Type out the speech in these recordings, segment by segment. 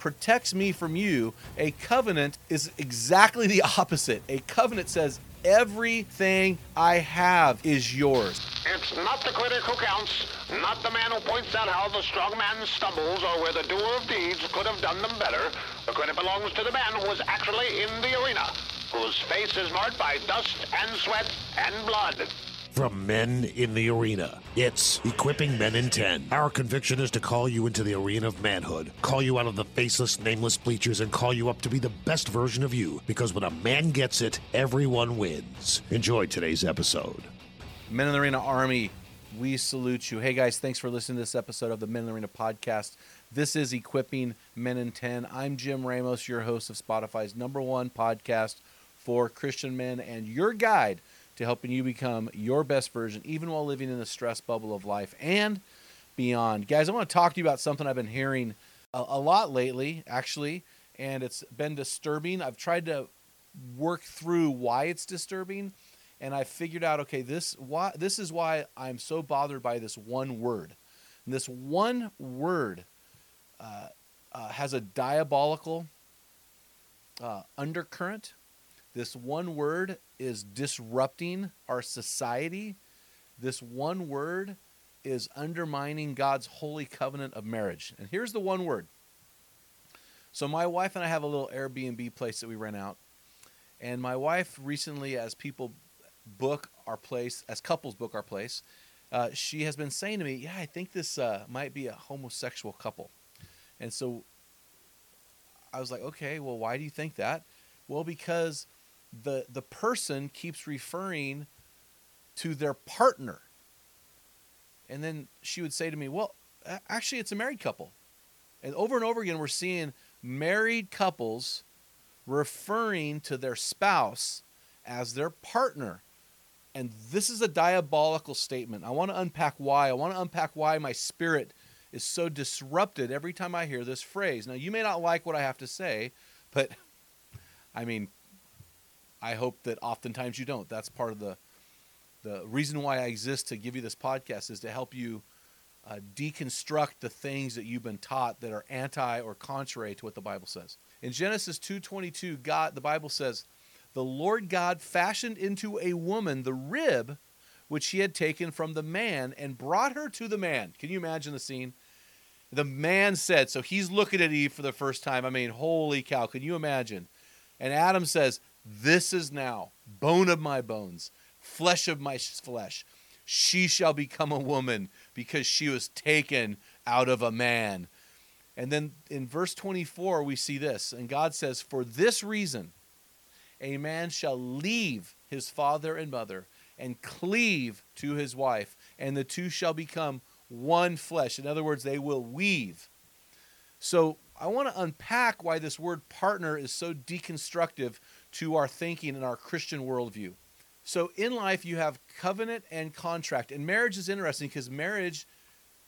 protects me from you, a covenant is exactly the opposite. A covenant says, Everything I have is yours. It's not the critic who counts, not the man who points out how the strong man stumbles or where the doer of deeds could have done them better. The credit belongs to the man who was actually in the arena, whose face is marked by dust and sweat and blood. From Men in the Arena, it's Equipping Men in 10. Our conviction is to call you into the arena of manhood, call you out of the faceless, nameless bleachers, and call you up to be the best version of you. Because when a man gets it, everyone wins. Enjoy today's episode. Men in the Arena Army, we salute you. Hey guys, thanks for listening to this episode of the Men in the Arena podcast. This is Equipping Men in 10. I'm Jim Ramos, your host of Spotify's number one podcast for Christian men and your guide to helping you become your best version, even while living in the stress bubble of life and beyond. Guys, I want to talk to you about something I've been hearing a, a lot lately, actually, and it's been disturbing. I've tried to work through why it's disturbing, and I figured out, okay, this why this is why I'm so bothered by this one word. And this one word uh, uh, has a diabolical uh, undercurrent. This one word is disrupting our society. This one word is undermining God's holy covenant of marriage. And here's the one word. So, my wife and I have a little Airbnb place that we rent out. And my wife recently, as people book our place, as couples book our place, uh, she has been saying to me, Yeah, I think this uh, might be a homosexual couple. And so I was like, Okay, well, why do you think that? Well, because the the person keeps referring to their partner. And then she would say to me well actually it's a married couple. And over and over again we're seeing married couples referring to their spouse as their partner. And this is a diabolical statement. I want to unpack why. I want to unpack why my spirit is so disrupted every time i hear this phrase. Now you may not like what i have to say but i mean I hope that oftentimes you don't. That's part of the the reason why I exist to give you this podcast is to help you uh, deconstruct the things that you've been taught that are anti or contrary to what the Bible says. In Genesis 2:22, God the Bible says, "The Lord God fashioned into a woman the rib which he had taken from the man and brought her to the man." Can you imagine the scene? The man said, so he's looking at Eve for the first time. I mean, holy cow, can you imagine? And Adam says, this is now bone of my bones, flesh of my flesh. She shall become a woman because she was taken out of a man. And then in verse 24, we see this. And God says, For this reason, a man shall leave his father and mother and cleave to his wife, and the two shall become one flesh. In other words, they will weave. So I want to unpack why this word partner is so deconstructive to our thinking and our Christian worldview. So in life, you have covenant and contract. And marriage is interesting because marriage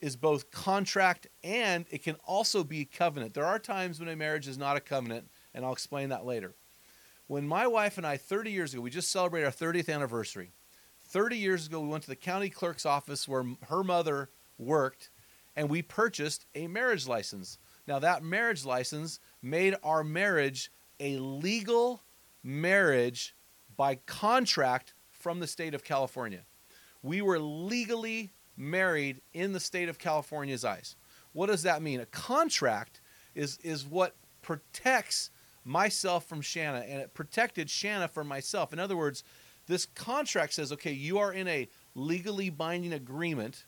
is both contract and it can also be covenant. There are times when a marriage is not a covenant, and I'll explain that later. When my wife and I, 30 years ago, we just celebrated our 30th anniversary. 30 years ago, we went to the county clerk's office where her mother worked, and we purchased a marriage license. Now, that marriage license made our marriage a legal marriage by contract from the state of California. We were legally married in the state of California's eyes. What does that mean? A contract is, is what protects myself from Shanna, and it protected Shanna from myself. In other words, this contract says, okay, you are in a legally binding agreement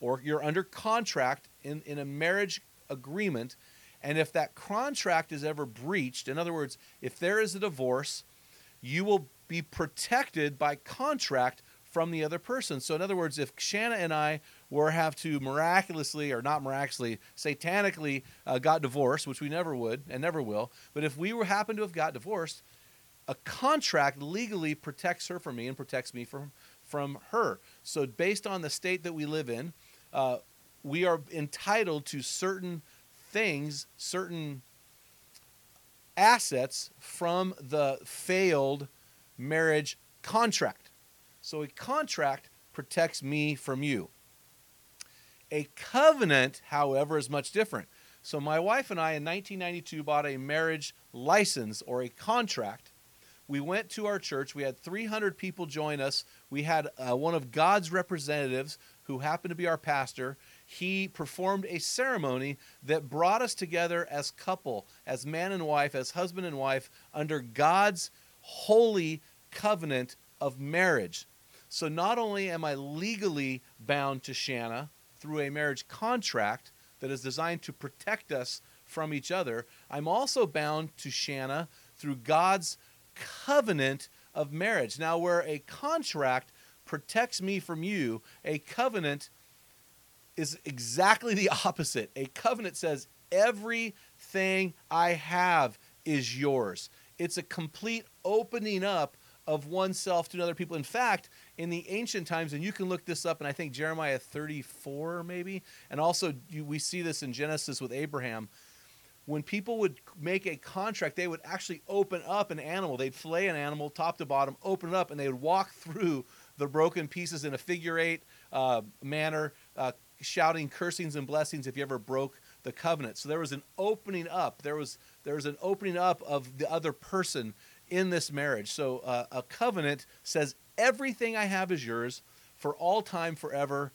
or you're under contract in, in a marriage agreement. And if that contract is ever breached, in other words, if there is a divorce, you will be protected by contract from the other person. So, in other words, if Shanna and I were have to miraculously, or not miraculously, satanically uh, got divorced, which we never would and never will, but if we were happen to have got divorced, a contract legally protects her from me and protects me from from her. So, based on the state that we live in, uh, we are entitled to certain things, certain assets from the failed marriage contract. So, a contract protects me from you. A covenant, however, is much different. So, my wife and I in 1992 bought a marriage license or a contract. We went to our church. We had 300 people join us. We had uh, one of God's representatives who happened to be our pastor. He performed a ceremony that brought us together as couple, as man and wife, as husband and wife, under God's holy covenant of marriage. So not only am I legally bound to Shanna through a marriage contract that is designed to protect us from each other, I'm also bound to Shanna through God's covenant of marriage. Now, where a contract protects me from you, a covenant is exactly the opposite. A covenant says, everything I have is yours. It's a complete opening up of oneself to other people. In fact, in the ancient times, and you can look this up, and I think Jeremiah 34 maybe, and also you, we see this in Genesis with Abraham. When people would make a contract, they would actually open up an animal. They'd flay an animal top to bottom, open it up, and they would walk through the broken pieces in a figure eight uh, manner, uh, shouting cursings and blessings if you ever broke the covenant. So there was an opening up. There was there was an opening up of the other person in this marriage. So uh, a covenant says everything I have is yours for all time, forever.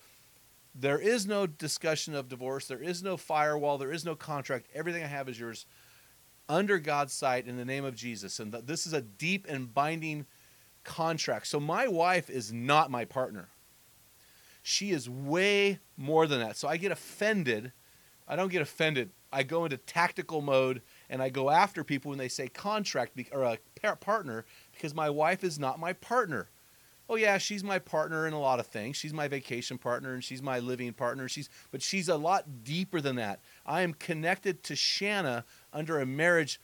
There is no discussion of divorce. There is no firewall. There is no contract. Everything I have is yours under God's sight in the name of Jesus. And th- this is a deep and binding contract. So my wife is not my partner. She is way more than that. So I get offended. I don't get offended. I go into tactical mode and I go after people when they say contract or uh, a partner because my wife is not my partner. Oh yeah, she's my partner in a lot of things. She's my vacation partner and she's my living partner. She's but she's a lot deeper than that. I am connected to Shanna under a marriage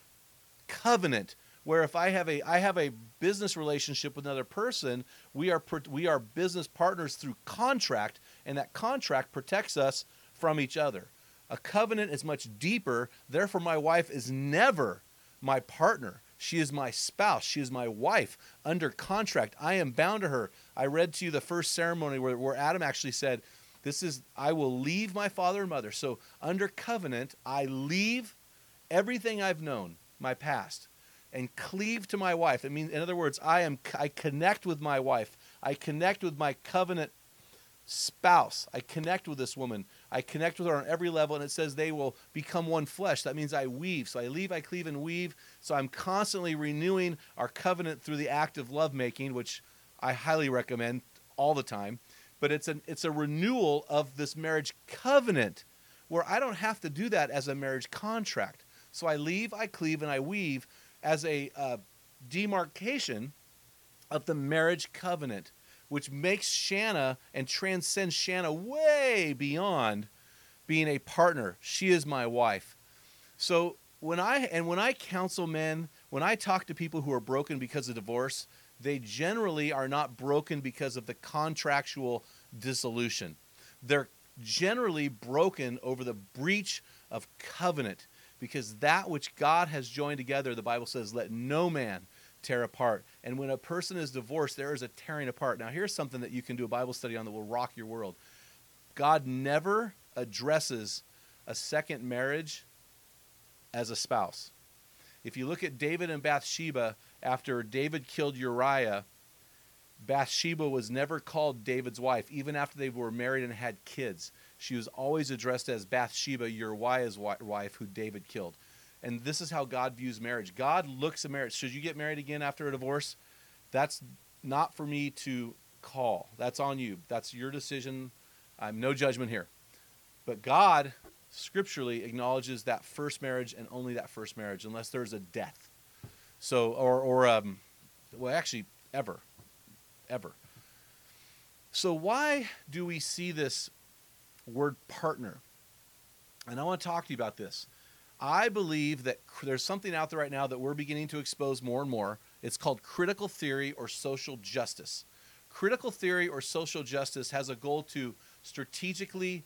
covenant where if I have a I have a business relationship with another person, we are we are business partners through contract, and that contract protects us from each other. A covenant is much deeper. Therefore, my wife is never my partner. She is my spouse. She is my wife under contract. I am bound to her. I read to you the first ceremony where, where Adam actually said, This is, I will leave my father and mother. So, under covenant, I leave everything I've known, my past and cleave to my wife. It means, in other words, I am I connect with my wife. I connect with my covenant spouse. I connect with this woman. I connect with her on every level, and it says they will become one flesh. That means I weave. So I leave, I cleave, and weave. So I'm constantly renewing our covenant through the act of lovemaking, which I highly recommend all the time. But it's an it's a renewal of this marriage covenant where I don't have to do that as a marriage contract. So I leave, I cleave, and I weave as a uh, demarcation of the marriage covenant, which makes Shanna and transcends Shanna way beyond being a partner. She is my wife. So when I and when I counsel men, when I talk to people who are broken because of divorce, they generally are not broken because of the contractual dissolution. They're generally broken over the breach of covenant because that which God has joined together, the Bible says, let no man tear apart. And when a person is divorced, there is a tearing apart. Now, here's something that you can do a Bible study on that will rock your world. God never addresses a second marriage as a spouse. If you look at David and Bathsheba, after David killed Uriah, Bathsheba was never called David's wife, even after they were married and had kids. She was always addressed as Bathsheba, Uriah's wife, who David killed. And this is how God views marriage. God looks at marriage. Should you get married again after a divorce? That's not for me to call. That's on you. That's your decision. I'm no judgment here. But God scripturally acknowledges that first marriage and only that first marriage, unless there's a death. So, or, or um, well, actually, ever, ever. So, why do we see this word partner? And I want to talk to you about this. I believe that there's something out there right now that we're beginning to expose more and more. It's called critical theory or social justice. Critical theory or social justice has a goal to strategically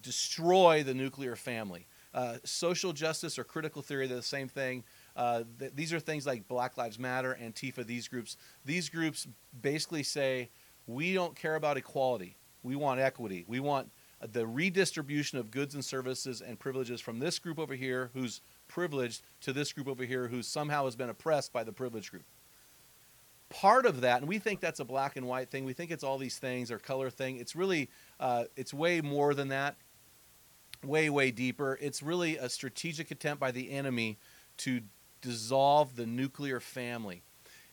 destroy the nuclear family. Uh, social justice or critical theory, they're the same thing. Uh, th- these are things like Black Lives Matter, Antifa, these groups. These groups basically say, we don't care about equality. We want equity. We want the redistribution of goods and services and privileges from this group over here who's privileged to this group over here who somehow has been oppressed by the privileged group. Part of that, and we think that's a black and white thing. We think it's all these things or color thing. It's really, uh, it's way more than that. Way, way deeper. It's really a strategic attempt by the enemy to dissolve the nuclear family.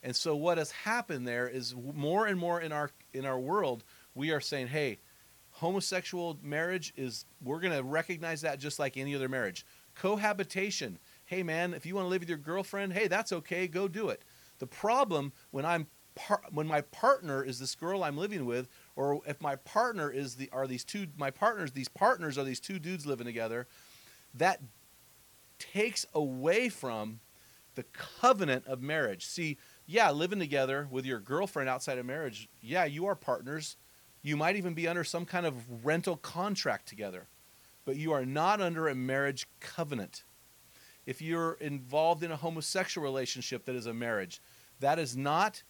And so what has happened there is more and more in our in our world we are saying, "Hey, homosexual marriage is we're going to recognize that just like any other marriage. Cohabitation. Hey man, if you want to live with your girlfriend, hey, that's okay, go do it. The problem when I'm par- when my partner is this girl I'm living with or if my partner is the are these two my partners these partners are these two dudes living together, that takes away from the covenant of marriage. See, yeah, living together with your girlfriend outside of marriage, yeah, you are partners. You might even be under some kind of rental contract together, but you are not under a marriage covenant. If you're involved in a homosexual relationship that is a marriage, that is not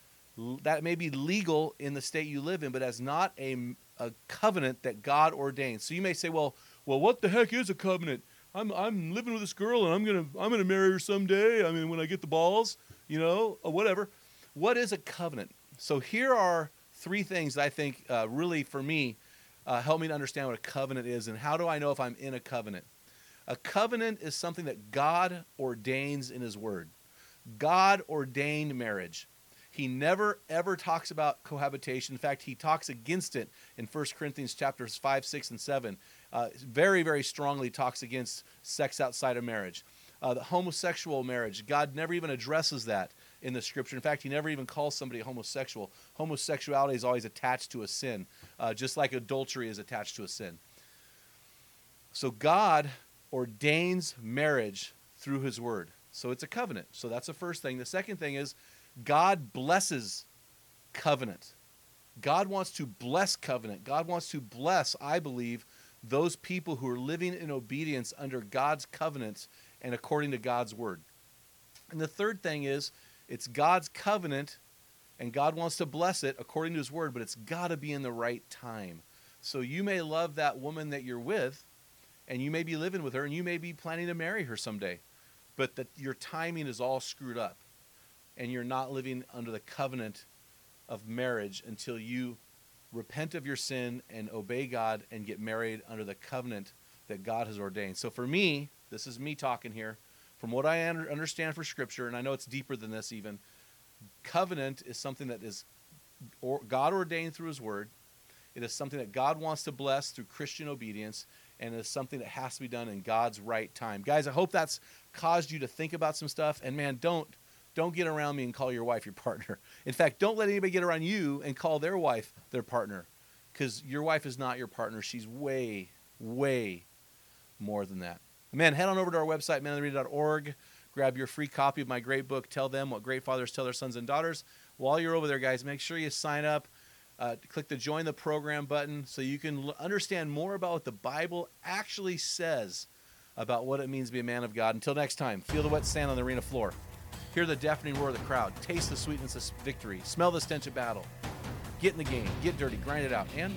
that may be legal in the state you live in, but as not a, a covenant that God ordained. So you may say, well, well, what the heck is a covenant? I'm I'm living with this girl and I'm gonna I'm gonna marry her someday. I mean, when I get the balls, you know, whatever. What is a covenant? So here are three things that I think uh, really for me uh, help me to understand what a covenant is and how do I know if I'm in a covenant. A covenant is something that God ordains in His Word. God ordained marriage. He never ever talks about cohabitation. In fact, he talks against it in 1 Corinthians chapters 5, 6, and 7. Uh, very, very strongly talks against sex outside of marriage. Uh, the homosexual marriage, God never even addresses that in the scripture. In fact, he never even calls somebody homosexual. Homosexuality is always attached to a sin, uh, just like adultery is attached to a sin. So God ordains marriage through his word. So it's a covenant. So that's the first thing. The second thing is God blesses covenant. God wants to bless covenant. God wants to bless, I believe, those people who are living in obedience under God's covenants and according to God's word. And the third thing is it's God's covenant and God wants to bless it according to his word, but it's got to be in the right time. So you may love that woman that you're with and you may be living with her and you may be planning to marry her someday, but that your timing is all screwed up and you're not living under the covenant of marriage until you repent of your sin and obey God and get married under the covenant that God has ordained. So for me, this is me talking here. From what I understand for Scripture, and I know it's deeper than this even, covenant is something that is God ordained through His Word. It is something that God wants to bless through Christian obedience, and it is something that has to be done in God's right time. Guys, I hope that's caused you to think about some stuff. And man, don't don't get around me and call your wife your partner. In fact, don't let anybody get around you and call their wife their partner because your wife is not your partner. She's way, way more than that. Man, head on over to our website, manlyarena.org. Grab your free copy of my great book, Tell Them What Great Fathers Tell Their Sons and Daughters. While you're over there, guys, make sure you sign up. Uh, click the Join the Program button so you can l- understand more about what the Bible actually says about what it means to be a man of God. Until next time, feel the wet sand on the arena floor. Hear the deafening roar of the crowd. Taste the sweetness of victory. Smell the stench of battle. Get in the game. Get dirty. Grind it out. And.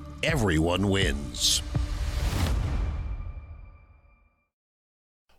everyone wins.